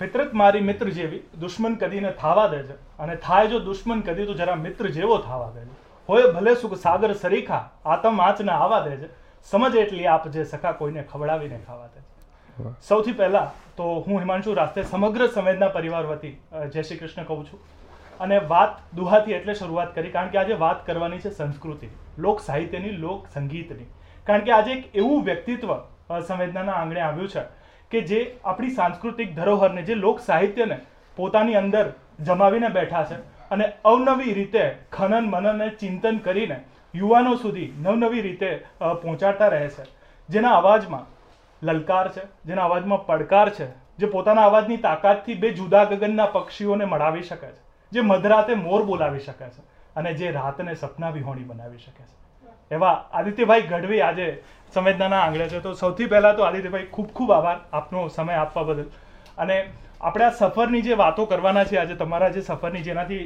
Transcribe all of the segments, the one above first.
ફિતરત મારી મિત્ર જેવી દુશ્મન કદીને થાવા દે છે અને થાય જો દુશ્મન કદી તો જરા મિત્ર જેવો થાવા દે છે હોય ભલે સુખ સાગર સરીખા આતમ આંચને આવા દે છે સમજ એટલી આપ જે સખા કોઈને ખવડાવીને ખાવા દે છે સૌથી પહેલા તો હું હિમાંશુ રાસ્તે સમગ્ર સંવેદના પરિવાર વતી જય શ્રી કૃષ્ણ કહું છું. અને વાત દુહાથી એટલે શરૂઆત કરી કારણ કે આજે વાત કરવાની છે સંસ્કૃતિ. લોક સાહિત્યની લોક સંગીતની. કારણ કે આજે એક એવું વ્યક્તિત્વ સંવેદનાના આંગણે આવ્યું છે કે જે આપણી સાંસ્કૃતિક ધરોહરને, જે લોક સાહિત્યને પોતાની અંદર જમાવીને બેઠા છે અને અવનવી રીતે ખનન, મનન ચિંતન કરીને યુવાનો સુધી નવનવી રીતે પહોંચાડતા રહે છે. જેના અવાજમાં લલકાર છે, જેના અવાજમાં પડકાર છે, જે પોતાના અવાજની તાકાતથી બે જુદા ગગનના પક્ષીઓને મળાવી શકે છે, જે મધરાતે મોર બોલાવી શકે છે અને જે રાતને સપના વિહોણી બનાવી શકે છે. એવા આદિત્યભાઈ ગઢવી આજે સંવેદનાના આંગણે છે. તો સૌથી પહેલા તો આદિત્યભાઈ ખૂબ ખૂબ આભાર આપનો સમય આપવા બદલ. અને આપણે આ સફરની જે વાતો કરવાના છે આજે તમારા જે સફરની જેનાથી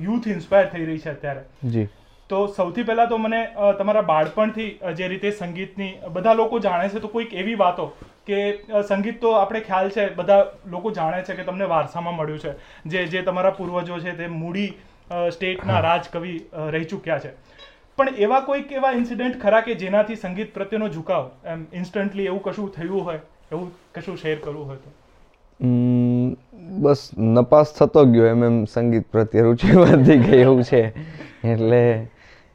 યુથ ઇન્સ્પાયર થઈ રહી છે અત્યારે. જી. તો સૌથી પહેલા તો મને તમારા બાળપણથી જે રીતે સંગીતની બધા લોકો જાણે છે તો કોઈક એવી વાતો કે સંગીત તો આપણે ખ્યાલ છે બધા લોકો જાણે છે કે તમને વારસામાં મળ્યું છે. જે જે તમારા પૂર્વજો છે તે મૂડી સ્ટેટના રાજકવિ રહી ચૂક્યા છે. પણ એવા કોઈક એવા ઇન્સિડન્ટ ખરા કે જેનાથી સંગીત પ્રત્યેનો ઝુકાવ? એમ ઇન્સ્ટન્ટલી એવું કશું થયું હોય, એવું કશું શેર કરવું હોય તો? બસ નપાસ થતો ગયો એમ એમ સંગીત પ્રત્યે રુચિ વધી ગઈ એવું છે. એટલે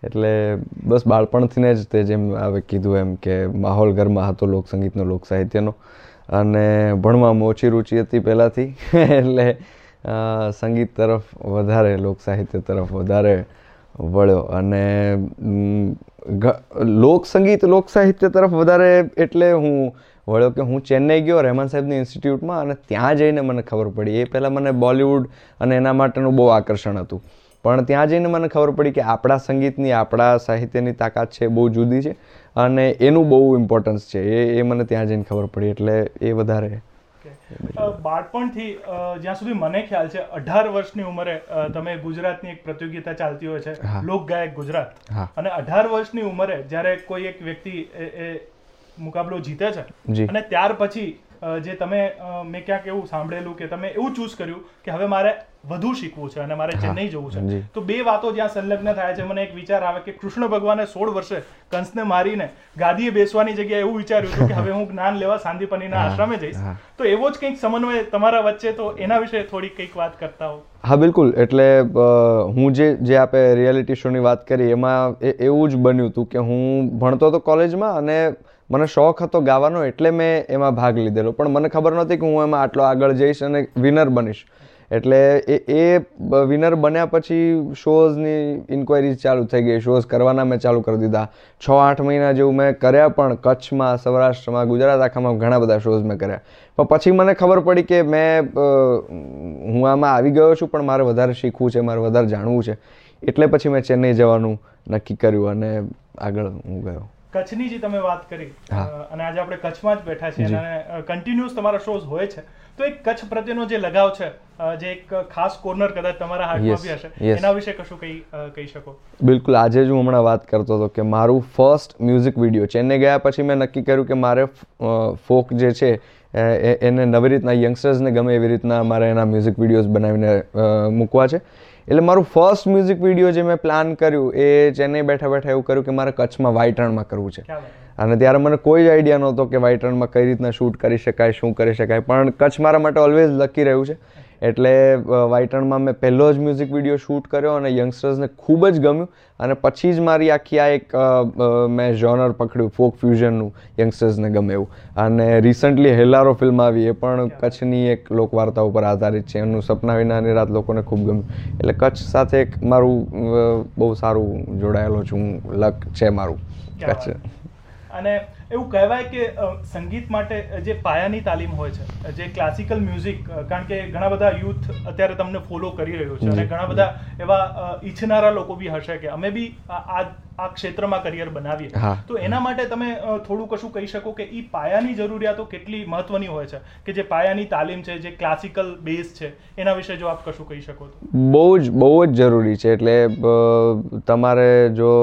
એટલે બસ બાળપણથીને જ તે જેમ હવે કીધું એમ કે માહોલ ઘરમાં હતો લોક સંગીતનો, લોક સાહિત્યનો. અને ભણવામાં ઓછી રુચિ હતી પહેલાંથી. એટલે સંગીત તરફ વધારે, લોક સાહિત્ય તરફ વધારે વળ્યો. અને લોક સંગીત લોક સાહિત્ય તરફ વધારે એટલે હું વળ્યો કે હું ચેન્નઈ ગયો રહેમાન સાહેબની ઇન્સ્ટિટ્યૂટમાં અને ત્યાં જઈને મને ખબર પડી. એ પહેલાં મને બોલિવૂડ અને એના માટેનું બહુ આકર્ષણ હતું. પણ ત્યાં જઈને મને ખબર પડી કે આપણા સંગીતની, આપણા સાહિત્યની તાકાત છે બહુ જુદી છે અને એનું બહુ ઇમ્પોર્ટન્સ છે. એ એ મને ત્યાં જઈને ખબર પડી એટલે એ વધારે બાળપણથી જ્યાં સુધી મને ખ્યાલ છે અઢાર વર્ષની ઉંમરે તમે ગુજરાતની એક પ્રતિયોગિતા ચાલતી હોય છે. લોક ગાયક ગુજરાત. અને અઢાર વર્ષની ઉંમરે જ્યારે કોઈ એક વ્યક્તિ એ મુકાબલો જીતે છે અને ત્યાર પછી જે તમે મેં ક્યાંક એવું સાંભળેલું કે તમે એવું ચૂઝ કર્યું કે હવે મારે વધુ શીખવું છે અને મારે ચેન્નઈ જવું છે. તો બે વાતો જ્યાં સંલગ્ન થાય છે મને એક વિચાર આવે કે કૃષ્ણ ભગવાને સોળ વર્ષે કંસને મારીને ગાદીએ બેસવાની જગ્યાએ એવું વિચાર્યું હતું કે હવે હું જ્ઞાન લેવા સાંદીપનીના આશ્રમે જઈશ. તો એવો જ કંઈક સમન્વય તમારા વચ્ચે તો એના વિશે થોડી કંઈક વાત કરતા હો. હા બિલકુલ. એટલે હું જે જે આપણે રિયાલિટી શોની વાત કરી એમાં એવું જ બન્યું હતું કે હું ભણતો હતો કોલેજમાં અને મને શોખ હતો ગાવાનો એટલે મેં એમાં ભાગ લીધેલો. પણ મને ખબર નહોતી કે હું એમાં આટલો આગળ જઈશ અને વિનર બનીશ. એટલે એ એ વિનર બન્યા પછી શોઝની ઇન્ક્વાયરીઝ ચાલુ થઈ ગઈ. શોઝ કરવાના મેં ચાલુ કરી દીધા. છ, આઠ મહિના જેવું મેં કર્યા પણ કચ્છમાં, સૌરાષ્ટ્રમાં, ગુજરાત આખામાં ઘણા બધા શોઝ મેં કર્યા. પણ પછી મને ખબર પડી કે મેં હું આમાં આવી ગયો છું, પણ મારે વધારે શીખવું છે, મારે વધારે જાણવું છે. એટલે પછી મેં ચેન્નઈ જવાનું નક્કી કર્યું અને આગળ હું ગયો. કચ્છની જે તમે વાત કરી અને આજે આપણે કચ્છમાં જ બેઠા છીએ અને કન્ટિન્યુઅસ તમારા શોઝ હોય છે. તો એક કચ્છ પ્રત્યેનો જે લગાવ છે જે એક ખાસ કોર્નર કદાચ તમારા હાર્ટમાં બી હશે એના વિશે કશું કઈ કહી શકો? બિલકુલ આજે જ હું હમણાં વાત કરતો હતો કે મારું ફર્સ્ટ મ્યુઝિક વીડિયો ચેન્નઈ ગયા પછી મેં નક્કી કર્યું કે મારે ફોક જે છે એને નવી રીતના યંગસ્ટર્સને ગમે એવી રીતના મારે એના મ્યુઝિક વિડીયોઝ બનાવીને મૂકવા છે. એટલે મારું ફર્સ્ટ મ્યુઝિક વીડિયો જે મેં પ્લાન કર્યું એ ચેન્નઈ બેઠા બેઠા એવું કર્યું કે મારે કચ્છમાં રણમાં કરવું છે. અને ત્યારે મને કોઈ જ આઈડિયા નહોતો કે રણમાં કઈ રીતના શૂટ કરી શકાય શું કરી શકાય. પણ કચ્છ મારા માટે ઓલવેઝ લકી રહ્યું છે. એટલે વાઇટણમાં મેં પહેલો જ મ્યુઝિક વીડિયો શૂટ કર્યો અને યંગસ્ટર્સને ખૂબ જ ગમ્યું. અને પછી જ મારી આખી આ એક મેં જોનર પકડ્યું ફોક ફ્યુઝનનું યંગસ્ટર્સને ગમે એવું. અને રિસન્ટલી હેલારો ફિલ્મ આવી એ પણ કચ્છની એક લોકવાર્તા ઉપર આધારિત છે. એનું સપના વિનાની રાત લોકોને ખૂબ ગમ્યું. એટલે કચ્છ સાથે એક મારું બહુ સારું જોડાયેલો છું. લક છે મારું કચ્છ. અને એવું કહેવાય કે સંગીત માટે જે પાયાની તાલીમ હોય છે જે ક્લાસિકલ મ્યુઝિક કારણ કે ઘણા બધા યુથ અત્યારે તમને ફોલો કરી રહ્યો છે અને ઘણા બધા એવા ઈચ્છનારા લોકો બી હશે કે અમે બી આ આ ક્ષેત્રમાં કરિયર બનાવીએ. તો એના માટે તમે થોડું કશું કહી શકો કે એ પાયાની જરૂરિયાતો કેટલી મહત્વની હોય છે? કે જે પાયાની તાલીમ છે જે ક્લાસિકલ બેઝ છે એના વિશે જો આપ કશું કહી શકો તો. બહુ જ બહુ જ જરૂરી છે. એટલે તમારે જો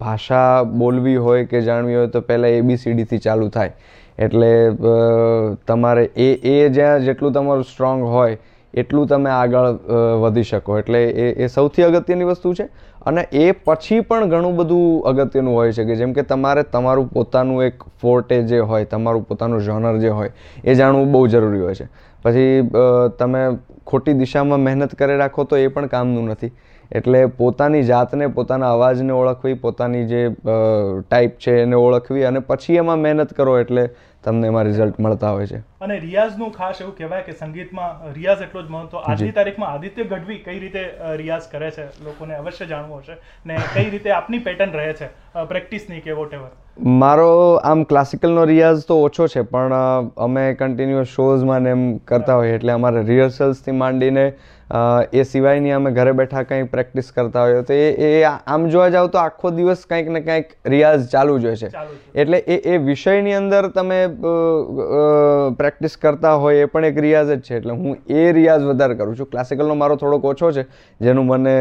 ભાષા બોલવી હોય કે જાણવી હોય તો પહેલાં એબીસીડીથી ચાલુ થાય. એટલે તમારે એ એ જ્યાં જેટલું તમારું સ્ટ્રોંગ હોય એટલું તમે આગળ વધી શકો. એટલે એ એ સૌથી અગત્યની વસ્તુ છે. અને એ પછી પણ ઘણું બધું અગત્યનું હોય છે કે જેમ કે તમારે તમારું પોતાનું એક ફોર્ટે જે હોય, તમારું પોતાનું જોનર જે હોય, એ જાણવું બહુ જરૂરી હોય છે. પછી તમે ખોટી દિશામાં મહેનત કરી રાખો તો એ પણ કામનું નથી. એટલે પોતાની જાતને, પોતાના અવાજને ઓળખવી, પોતાની જે ટાઈપ છે એને ઓળખવી અને પછી એમાં મહેનત કરો એટલે તમને એમાં રિઝલ્ટ મળતા હોય છે. અને રિયાઝનું ખાસ એવું કહેવાય કે સંગીતમાં રિયાઝ એટલો જ મહત્વ. આજની તારીખમાં આદિત્ય ગઢવી કઈ રીતે રિયાઝ કરે છે લોકોને અવશ્ય જાણવું હશે. ને કઈ રીતે આપની પેટર્ન રહે છે પ્રેક્ટિસની કે વોટ મારો આમ ક્લાસિકલનો રિયાઝ તો ઓછો છે પણ અમે કન્ટિન્યુઅસ શોઝમાં ને એમ કરતા હોઈએ એટલે અમારે રિહર્સલ્સથી માંડીને એ સિવાયની અમે ઘરે બેઠા કંઈ પ્રેક્ટિસ કરતા હોઈએ. તો એ એ આમ જોવા જાવ તો આખો દિવસ કંઈક ને કંઈક રિયાઝ ચાલુ જ હોય છે. એટલે એ એ વિષયની અંદર તમે પ્રેક્ટિસ કરતા હોય એ પણ એક રિયાઝ જ છે. એટલે હું એ રિયાઝ વધારે કરું છું. ક્લાસિકલનો મારો થોડોક ઓછો છે, જેનું મને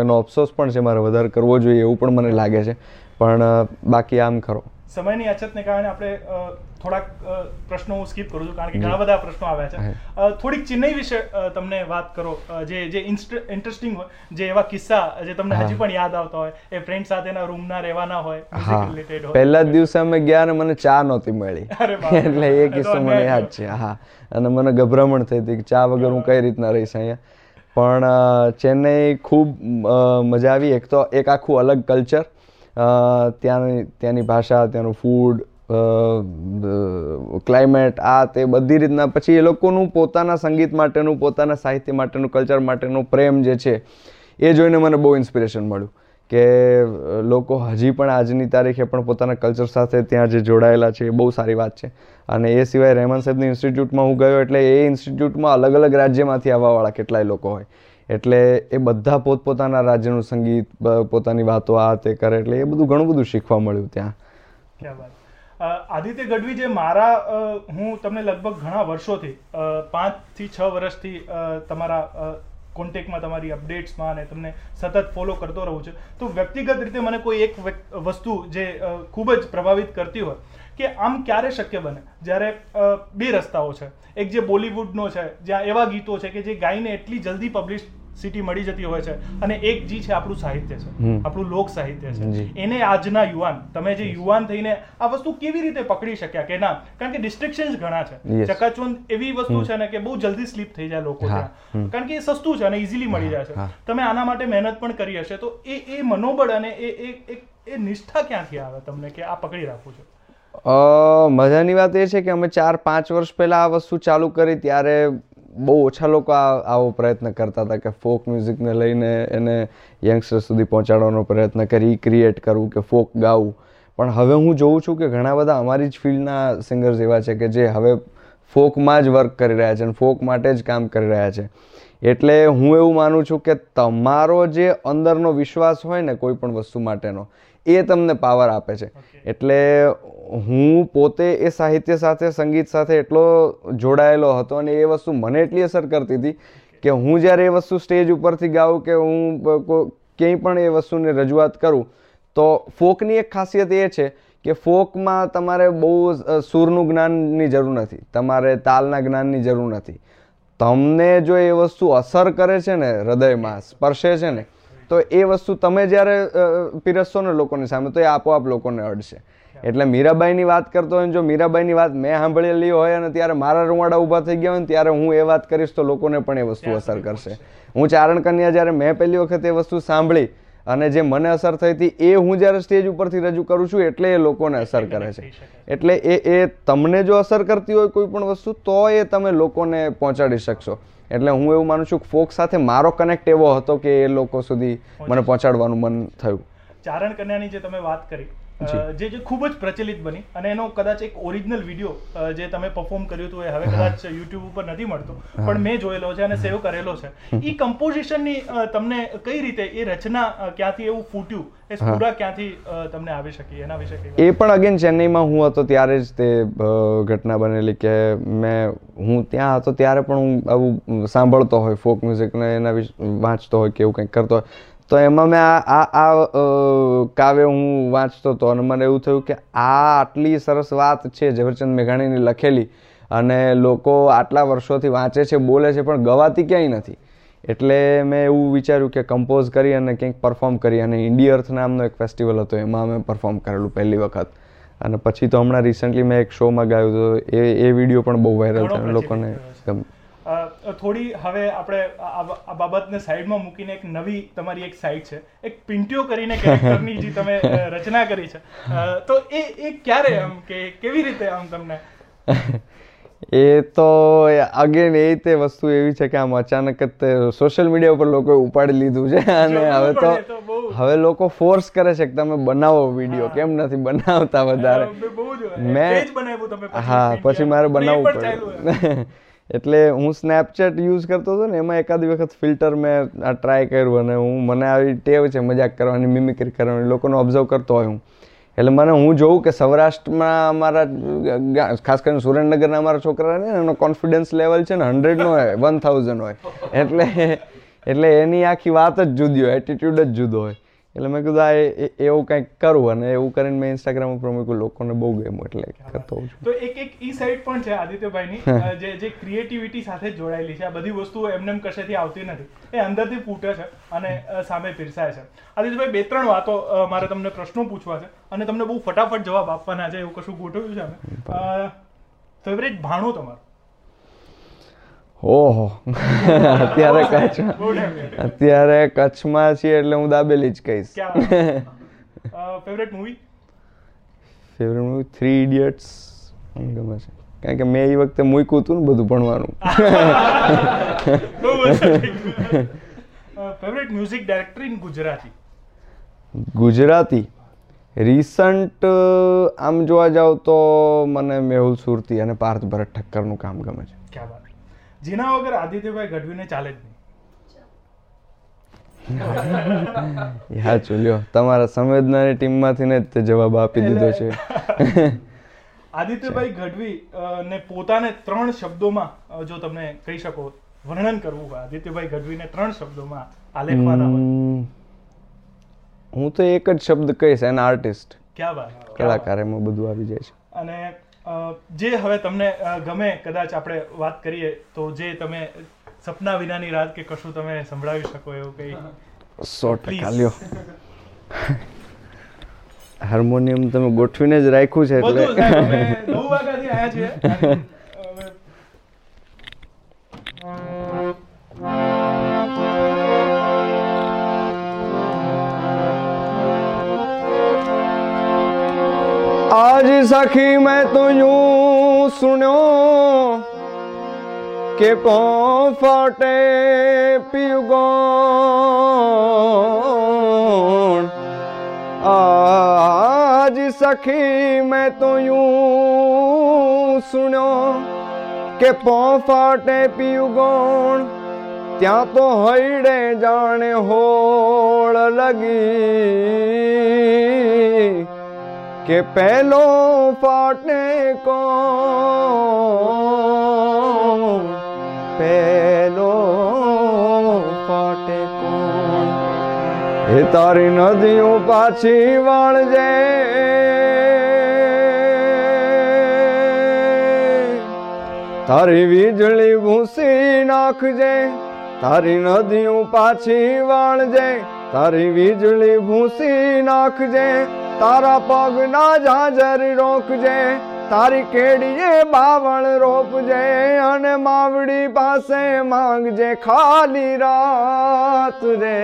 એનો અફસોસ પણ છે મારે વધારે કરવો જોઈએ એવું પણ મને લાગે છે. પણ બાકી આમ ખરો. સમયની અછતને કારણે આપણે થોડાક પ્રશ્નો હું સ્કીપ કરું છું કારણ કે ઘણા બધા પ્રશ્નો આવ્યા છે. થોડીક ચેન્નઈ વિશે તમને વાત કરો. જે જે ઇન્ટરેસ્ટિંગ હોય જે એવા કિસ્સા જે તમને હજી પણ યાદ આવતા હોય એ ફ્રેન્ડ સાથેના રૂમના રહેવાના હોય રિલેટેડ હોય. પહેલા જ દિવસે અમે ગયા અને મને ચા નહોતી મળી. એટલે એ કિસ્સો મને યાદ છે. હા. અને મને ગભરામણ થઈ હતી કે ચા વગર હું કઈ રીતના રહીશ અહીંયા. પણ ચેન્નઈ ખૂબ મજા આવી. એક તો એક આખું અલગ કલ્ચર ત્યાંની ત્યાંની ભાષા ત્યાંનું ફૂડ ક્લાઇમેટ આ તે બધી રીતના. પછી એ લોકોનું પોતાના સંગીત માટેનું, પોતાના સાહિત્ય માટેનું કલ્ચર માટેનું પ્રેમ જે છે, એ જોઈને મને બહુ ઇન્સ્પિરેશન મળ્યું કે લોકો હજી પણ આજની તારીખે પણ પોતાના કલ્ચર સાથે ત્યાં જે જોડાયેલા છે એ બહુ સારી વાત છે. અને એ સિવાય રહેમાન સાહેબની ઇન્સ્ટિટ્યૂટમાં હું ગયો એટલે એ ઇન્સ્ટિટ્યૂટમાં અલગ અલગ રાજ્યમાંથી આવવાવાળા કેટલાય લોકો હોય. એટલે એ બધા પોતપોતાના રાજ્યનું સંગીત પોતાની વાતો, આ તે કરે એટલે એ બધું ઘણું બધું શીખવા મળ્યું ત્યાં. ક્યાં વાત? આદિત્ય ગઢવી જે મારા હું તમને લગભગ ઘણા વર્ષોથી પાંચથી છ વર્ષથી તમારા કોન્ટેક્ટમાં તમારી અપડેટ્સમાં અને તમને સતત ફોલો કરતો રહું છું. તો વ્યક્તિગત રીતે મને કોઈ એક વસ્તુ જે ખૂબ જ પ્રભાવિત કરતી હોય કે આમ ક્યારે શક્ય બને? જ્યારે બે રસ્તાઓ છે. એક જે બોલિવૂડનો છે, જ્યાં એવા ગીતો છે કે જે ગાઈને એટલી જલ્દી પબ્લિસિટી મળી જતી હોય છે. અને એક જી છે આપણું સાહિત્ય છે. આપણું લોક સાહિત્ય છે. એને આજના યુવાન તમે જે યુવાન થઈને આ વસ્તુ કેવી રીતે પકડી શક્યા? કે ના કારણ કે ડિસ્ટ્રિક્શન ઘણા છે. ચકાચોંદ એવી વસ્તુ છે ને કે બહુ જલ્દી સ્લીપ થઈ જાય લોકો કારણ કે એ સસ્તું છે અને ઇઝીલી મળી જાય છે. તમે આના માટે મહેનત પણ કરી હશે. તો એ એ મનોબળ અને એ એ નિષ્ઠા ક્યાંથી આવે તમને કે આ પકડી રાખવું છે? અ, મજાની વાત એ છે કે અમે ચાર પાંચ વર્ષ પહેલા આ વસ્તુ ચાલુ કરી ત્યારે બહુ ઓછા લોકો આ આવો પ્રયત્ન કરતા હતા કે ફોક મ્યુઝિકને લઈને એને યંગસ્ટર સુધી પહોંચાડવાનો પ્રયત્ન કરી ક્રિએટ કરવું કે ફોક ગાવું. પણ હવે હું જોઉં છું કે ઘણા બધા અમારી જ ફિલ્ડના સિંગર્સ એવા છે કે જે હવે ફોકમાં જ વર્ક કરી રહ્યા છે અને ફોક માટે જ કામ કરી રહ્યા છે. એટલે હું એવું માનું છું કે તમારો જે અંદરનો વિશ્વાસ હોય ને કોઈ પણ વસ્તુ માટેનો એ તમને પાવર આપે છે. એટલે હું પોતે એ સાહિત્ય સાથે, સંગીત સાથે એટલો જોડાયેલો હતો અને એ વસ્તુ મને એટલી અસર કરતી હતી કે હું જ્યારે એ વસ્તુ સ્ટેજ ઉપરથી ગાઉં કે હું ક્યાંય પણ એ વસ્તુને રજૂઆત કરું, તો ફોકની એક ખાસિયત એ છે કે ફોકમાં તમારે બહુ સૂરનું જ્ઞાનની જરૂર નથી, તમારે તાલના જ્ઞાનની જરૂર નથી. તમને જો એ વસ્તુ અસર કરે છે ને, હૃદયમાં સ્પર્શે છે ને, તો એ વસ્તુ તમે જ્યારે પીરસશો ને લોકોની સામે, તો એ આપોઆપ લોકોને અડશે. એટલે મીરાબાઈની વાત કરતો હોય ને જો મીરાબાઈની વાત મેં સાંભળેલી હોય અને ત્યારે મારા રૂવાડા ઊભા થઈ ગયા હોય ને ત્યારે હું એ વાત કરીશ તો લોકોને પણ એ વસ્તુ અસર કરશે. હું ચારણ કન્યા જ્યારે મેં પહેલી વખત એ વસ્તુ સાંભળી અને જે મને અસર થઈ હતી એ હું જ્યારે સ્ટેજ ઉપરથી રજૂ કરું છું એટલે એ લોકોને અસર કરે છે. એટલે એ એ તમને જો અસર કરતી હોય કોઈ પણ વસ્તુ તો એ તમે લોકોને પહોંચાડી શકશો. એટલે હું એવું માનું છું કે ફોક સાથે મારો કનેક્ટ એવો હતો કે એ લોકો સુધી મને પહોંચાડવાનું મન થયું. ચારણ કન્યાની જે તમે વાત કરી જે. જે ખૂબ જ પ્રચલિત બની અને એનો કદાચ એક ઓરિજિનલ વીડિયો જે તમે પરફોર્મ કર્યું હતું એ હવે કદાચ યુટ્યુબ ઉપર નથી મળતો પણ મેં જોયેલો છે અને સેવ કરેલો છે. એ કમ્પોઝિશનની તમને કઈ રીતે એ રચના ક્યાંથી એવું ફૂટ્યું એ સ્ફુરા ક્યાંથી તમને આવી શકી એના વિશે એ પણ અગેન ચેન્નઈમાં હું હતો ત્યારે જ તે ઘટના બનેલી કે મેં હું ત્યાં હતો ત્યારે પણ હું આવું સાંભળતો હોય ફોક મ્યુઝિકને એના વિશે વાંચતો હોય કે એવું કંઈક કરતો હોય. તો એમાં મેં આ આ કાવ્ય હું વાંચતો હતો અને મને એવું થયું કે આ આટલી સરસ વાત છે ઝવેરચંદ મેઘાણીની લખેલી અને લોકો આટલા વર્ષોથી વાંચે છે બોલે છે પણ ગવાતી ક્યાંય નથી. એટલે મેં એવું વિચાર્યું કે કમ્પોઝ કરી અને કંઈક પરફોર્મ કરી અને ઇન્ડી અર્થ નામનો એક ફેસ્ટિવલ હતો એમાં અમે પરફોર્મ કરેલું પહેલી વખત. અને પછી તો હમણાં રિસન્ટલી મેં એક શોમાં ગાયું તો એ એ વીડિયો પણ બહુ વાયરલ થયો લોકોને ગમ્યું થોડી હવે આપણે આ બાબતને સાઈડમાં મૂકીને એક નવી તમારી એક સાઈડ છે. એક પિન્ટિયો કરીને કેરેક્ટરની જે તમે રચના કરી છે. તો એ એ ક્યારે આમ કે કેવી રીતે આમ તમને? એ તો અગેન એ તે વસ્તુ એવી છે કે આમ અચાનક જ સોશિયલ મીડિયા ઉપર લોકોએ ઉપાડી લીધું છે. અને હવે તો હવે લોકો ફોર્સ કરે છે કે તમે બનાવો વીડિયો કેમ નથી બનાવતા વધારે? મેં- હા પછી મારે બનાવવું. પડે એટલે હું સ્નેપચેટ યુઝ કરતો હતો ને, એમાં એકાદ વખત ફિલ્ટર મેં આ ટ્રાય કર્યું અને હું, મને આવી ટેવ છે મજાક કરવાની મિમિક્રી કરવાની, લોકોનો ઓબ્ઝર્વ કરતો હોય હું. એટલે મને હું જોઉં કે સૌરાષ્ટ્રમાં અમારા ખાસ કરીને સુરેન્દ્રનગરના અમારા છોકરાને એનો કોન્ફિડન્સ લેવલ છે ને હંડ્રેડનો હોય વન થાઉઝન્ડ હોય. એટલે એટલે એની આખી વાત જ જુદી હોય એટીટ્યુડ જ જુદો હોય. એટલે મેં કીધું આ એવું કંઈક કરું અને એવું કરીને મેં ઇન્સ્ટાગ્રામ ઉપર મૂક્યું લોકોને બહુ ગેમ એટલે કરતો હોઉં છું. તો એક એક ઈ સાઈડ પણ છે આદિત્યભાઈની જે જે ક્રિએટિવિટી સાથે જોડાયેલી છે. આ બધી વસ્તુઓ એમનેમ કશેથી આવતી નથી. એ અંદરથી ફૂટે છે અને સામે પીરસાય છે. આદિત્યભાઈ બે ત્રણ વાતો મારે તમને પ્રશ્નો પૂછવા છે અને તમને બહુ ફટાફટ જવાબ આપવાના છે એવું કશું ગોઠવ્યું છે અમે. ફેવરેટ ભાણું તમારું? ઓહો. અત્યારે કચ્છ. અત્યારે કચ્છમાં છીએ એટલે હું દાબેલી જ કહીશ. Favourite movie favourite movie three idiots ગમે છે. કારણ કે મેં એ વખતે મૂક્યું હતું ને બધું ભણવાનું. Favourite music director in Gujarati? Gujarati? Recent આમ જોવા જાવ તો મને મેહુલ સુરતી અને પાર્થ ભરત ઠક્કરનું કામ ગમે છે. ક્યાં વાત. જેના વગર આદિત્યભાઈ ગઢવીને ચાલે જ નહીં. યા ચૂલ્યો. તમારા સંવેદનાની ટીમમાંથી ને તે જવાબ આપી દીધો છે. આદિત્યભાઈ ગઢવી ને પોતાને ત્રણ શબ્દોમાં જો તમને કહી શકો વર્ણન કરવું હોય. આદિત્યભાઈ ગઢવીને ત્રણ શબ્દોમાં આલેખવાના હોય. હું તો એક જ શબ્દ કહીશ એન આર્ટિસ્ટ. ક્યાં વાત. કલાકાર એમાં બધું આવી જાય છે. અને જે હવે તમને ગમે કદાચ આપણે વાત કરીએ તો જે તમે સપના વિનાની રાત કે કશું તમે સંભળાવી શકો એવું કઈ? સો ટકા લ્યો. હાર્મોનિયમ તમે ગોઠવીને જ રાખ્યું છે એટલે. નવ વાગ્યાથી આયા છીએ. सखी मैं तो यूं सुनो के पौ फाटे पियुगोण आज सखी मैं तो यूं सुनो કે પો ફાટે પીયું ત્યાં તો હૈડે જાણે હોળ લગી કે પહેલો ફાટે કો પહેલો ફાટે કોણ? એ તારી નદીઓ પાછી વાળજે. તારી વીજળી ભૂસી નાખજે. તારી નદીઓ પાછી વાળજે, તારી વીજળી ભૂસી નાખજે, તારા પગના ઝાંઝર રોકજે, તારી કેડીએ બાવળ રોપજે અને માવડી પાસે માંગજે ખાલી રાત રે.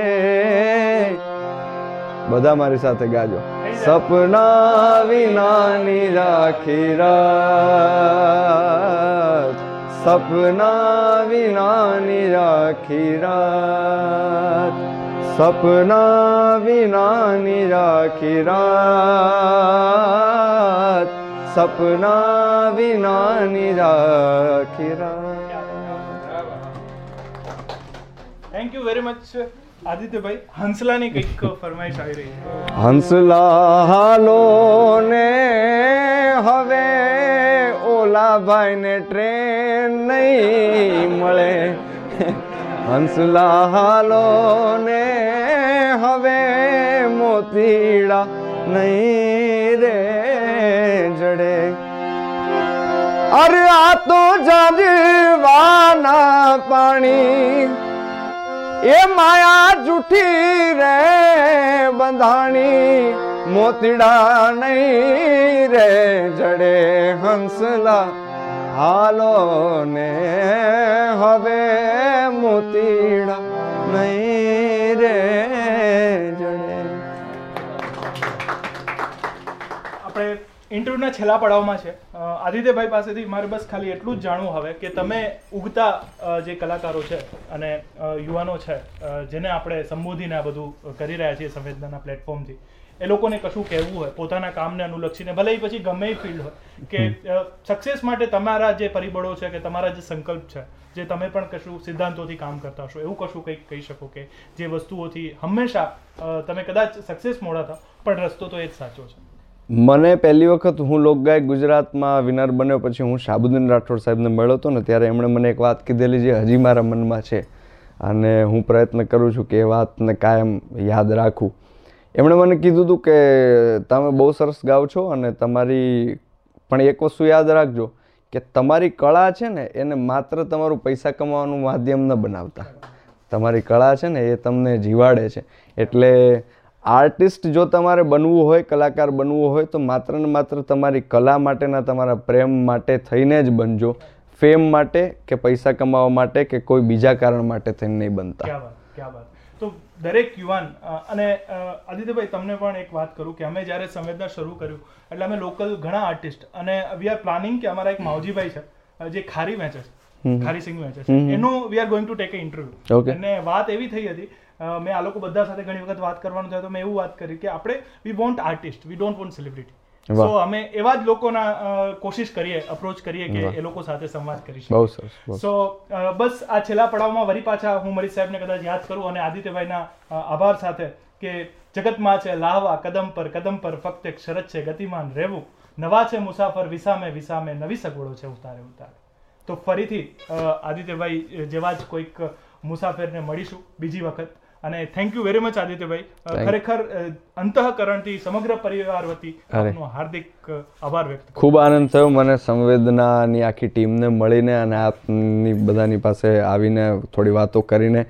બધા મારી સાથે ગાજો. સપના વિનાની રાખી રાત. સપના વિનાની રાખી રાત સપના વિનાની રાખી રાત સપના વિનાની રાખી રાત થેન્ક યુ વેરી મચ આદિત્યભાઈ હંસલાની કંઈક ફરમાઈશ આવી રહી હંસલા હાલો ને હવે ઓલા ભાઈને ટ્રેન નહીં મળે. હંસલા હાલો ને હવે મોતીડા નહીં રે જડે. અરે આ તો જાજવાના પાણી. એ માયા જૂઠી રે બંધાણી. મોતીડા નહીં રે જડે હંસલા. હાલો ને હવે મોતીડા નહીં રે જડે. આપણે ઇન્ટરવ્યુના છેલ્લા પડાવમાં છે. આદિત્યભાઈ પાસેથી મારે બસ ખાલી એટલું જ જાણવું હવે કે તમે ઉગતા જે કલાકારો છે અને યુવાનો છે જેને આપણે સંબોધીને આ બધું કરી રહ્યા છીએ સંવેદનાના પ્લેટફોર્મથી એ લોકોને કશું કહેવું હોય પોતાના કામને અનુલક્ષીને ભલે એ પછી ગમે એ ફિલ્ડ હોય કે સક્સેસ માટે તમારા જે પરિબળો છે કે તમારા જે સંકલ્પ છે જે તમે પણ કશું સિદ્ધાંતોથી કામ કરતા હશો એવું કશું કંઈક કહી શકો કે જે વસ્તુઓથી હંમેશા તમે કદાચ સક્સેસ મોડા હતા પણ રસ્તો તો એ જ સાચો છે. મને પહેલી વખત હું લોકગાયક ગુજરાતમાં વિનર બન્યો પછી હું શાબુદ્દીન રાઠોડ સાહેબને મળ્યો હતો ને ત્યારે એમણે મને એક વાત કીધેલી જે હજી મારા મનમાં છે. અને હું પ્રયત્ન કરું છું કે એ વાતને કાયમ યાદ રાખું. એમણે મને કીધું હતું કે તમે બહુ સરસ ગાઓ છો અને તમારી, પણ એક વસ્તુ યાદ રાખજો કે તમારી કળા છે ને, એને માત્ર તમારું પૈસા કમાવાનું માધ્યમ ન બનાવતા. તમારી કળા છે ને, એ તમને જીવાડે છે. એટલે આર્ટિસ્ટ જો તમારે બનવું હોય, કલાકાર બનવું હોય, તો માત્ર ને માત્ર તમારી કલા માટેના, તમારા પ્રેમ માટે થઈને જ બનજો. ફેમ માટે કે પૈસા કમાવા માટે કે કોઈ બીજા કારણ માટે થઈને નહીં બનતા. ક્યા વાત. દરેક યુવાન અને આદિત્યભાઈ તમને પણ એક વાત કરું કે અમે જ્યારે સંવેદના શરૂ કર્યું એટલે અમે લોકલ ઘણા આર્ટિસ્ટ અને વી આર પ્લાનિંગ કે અમારા એક માવજીભાઈ છે જે ખારી વેચે છે ખારી સિંગ વેચે છે. એનું we are going to take a interview અને વાત એવી થઈ હતી મેં આ લોકો બધા સાથે ઘણી વખત વાત કરવાનું થયું તો મેં એવું વાત કરી કે આપણે we want artist we don't want celebrity. So અમે એવા જ લોકોના કોશિશ કરીએ અપ્રોચ કરીએ કે એ લોકો સાથે સંવાદ કરી શકીએ બહુ સરસ સો બસ આ છેલ્લા પડાવમાં વરી પાછા હું મરી સાહેબને કદાચ યાદ કરું અને આદિત્યભાઈના આભાર સાથે કે જગતમાં છે લાહવા કદમ પર કદમ પર ફક્ત એક શરત છે ગતિમાન રહેવું. નવા છે મુસાફર વિસામે વિસામે નવી સગવડો છે ઉતારે ઉતારે. તો ફરીથી આદિત્યભાઈ જેવા જ કોઈક મુસાફરને મળીશું બીજી વખત. અને થેન્ક યુ વેરી મચ આદિત્યભાઈ ખરેખર અંતઃકરણથી સમગ્ર પરિવાર વતી આપનો હાર્દિક આભાર વ્યક્ત ખૂબ આનંદ થયો. મને સંવેદનાની આખી ટીમને મળીને અને આપની બધાની પાસે આવીને થોડી વાતો કરીને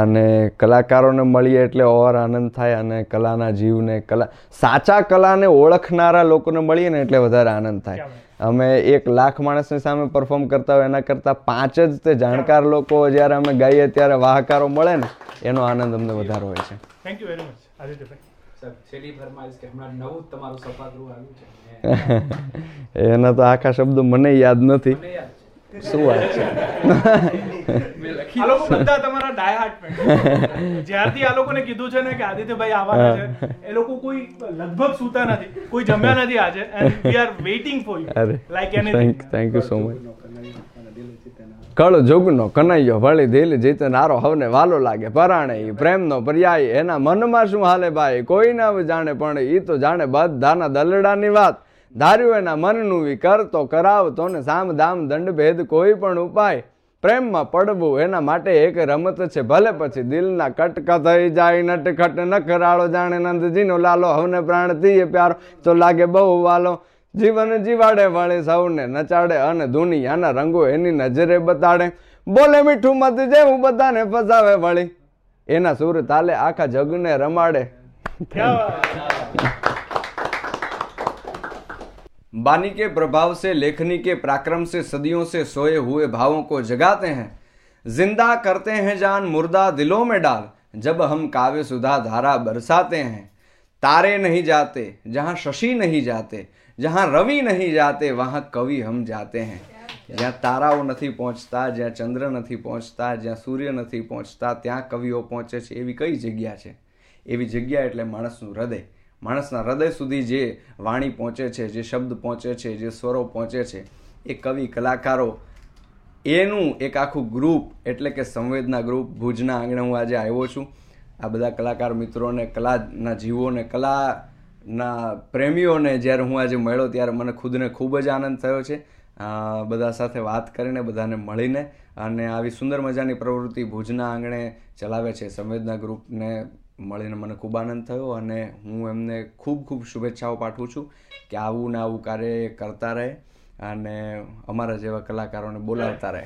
અને કલાકારોને મળીએ એટલે ઓર આનંદ થાય અને કલાના જીવને કલા સાચા કલાને ઓળખનારા લોકોને મળીએ ને એટલે વધારે આનંદ થાય. અમે એક લાખ માણસની સામે પરફોર્મ કરતા હોય એના કરતાં પાંચ જ તે જાણકાર લોકો જ્યારે અમે ગાઈએ ત્યારે વાહકારો મળે ને એનો આનંદ અમને વધારે હોય છે. થેન્ક યુ વેરી મચ આદિત્યભાઈ. એના તો આખા શબ્દો મને યાદ નથી. શું વાત છે? આ લોકો બધા તમારા ડાય જ્યારથી આ લોકોને કીધું છે ને કે આદિત્યભાઈ આવવાના છે એ લોકો કોઈ લગભગ સૂતા નથી કોઈ જમ્યા નથી આજે and we are waiting for you like anything thank thank you so much કળ જોગનો કનૈયો વળી દિલ જીત નારો હવને વાલો લાગે પરાણે પ્રેમનો પર્યાય એના મનમાં શું હાલે ભાઈ? કોઈ ના જાણે પણ ઈ તો જાણે બધાના દલડાની વાત. ધાર્યું એના મનનું વિકર કરતો કરાવતો ને સામ દામ દંડ ભેદ કોઈ પણ ઉપાય. પ્રેમમાં પડવું એના માટે એક રમત છે, ભલે પછી દિલના કટકા થઈ જાય, નટખટ નખરાળો જાણે નંદજીનો લાલો, હવને પ્રાણ તીએ પ્યારો, તો લાગે બહુ વાલો. જીવન જીવાડે વળે સૌને નચાડે અને દુનિયાના રંગો એની નજરે બતાડે. બોલે મીઠું મત જેવું બધાને ફસાવે વળી. એના સુર તાલે આખા જગને રમાડે. बानी के प्रभाव से लेखनी के पराक्रम से सदियों से सोए हुए भावों को जगाते हैं जिंदा करते हैं जान मुर्दा दिलों में डाल जब हम काव्य सुधा धारा बरसाते हैं तारे नहीं जाते जहाँ शशि नहीं जाते जहाँ रवि नहीं जाते वहाँ कवि हम जाते हैं જ્યાં તારાઓ નથી પહોંચતા જ્યાં ચંદ્ર નથી પહોંચતા જ્યાં સૂર્ય નથી પહોંચતા ત્યાં કવિઓ પહોંચે છે એવી કઈ જગ્યા છે એવી જગ્યા એટલે માણસનું હૃદય માણસના હૃદય સુધી જે વાણી પહોંચે છે, જે શબ્દ પહોંચે છે, જે સ્વરો પહોંચે છે, એ કવિ, કલાકારો, એનું એક આખું ગ્રુપ, એટલે કે સંવેદના ગ્રુપ, ભુજના આંગણે હું આજે આવ્યો છું. આ બધા કલાકાર મિત્રોને, કલાના જીવોને, કલાના પ્રેમીઓને જ્યારે હું આજે મળ્યો ત્યારે મને ખુદને ખૂબ જ આનંદ થયો છે. બધા સાથે વાત કરીને, બધાને મળીને અને આવી સુંદર મજાની પ્રવૃત્તિ ભુજના આંગણે ચલાવે છે. સંવેદના ગ્રુપને મળીને મને ખૂબ આનંદ થયો અને હું એમને ખૂબ ખૂબ શુભેચ્છાઓ પાઠવું છું કે આવું ને આવું કાર્ય કરતા રહે અને અમારા જેવા કલાકારોને બોલાવતા રહે.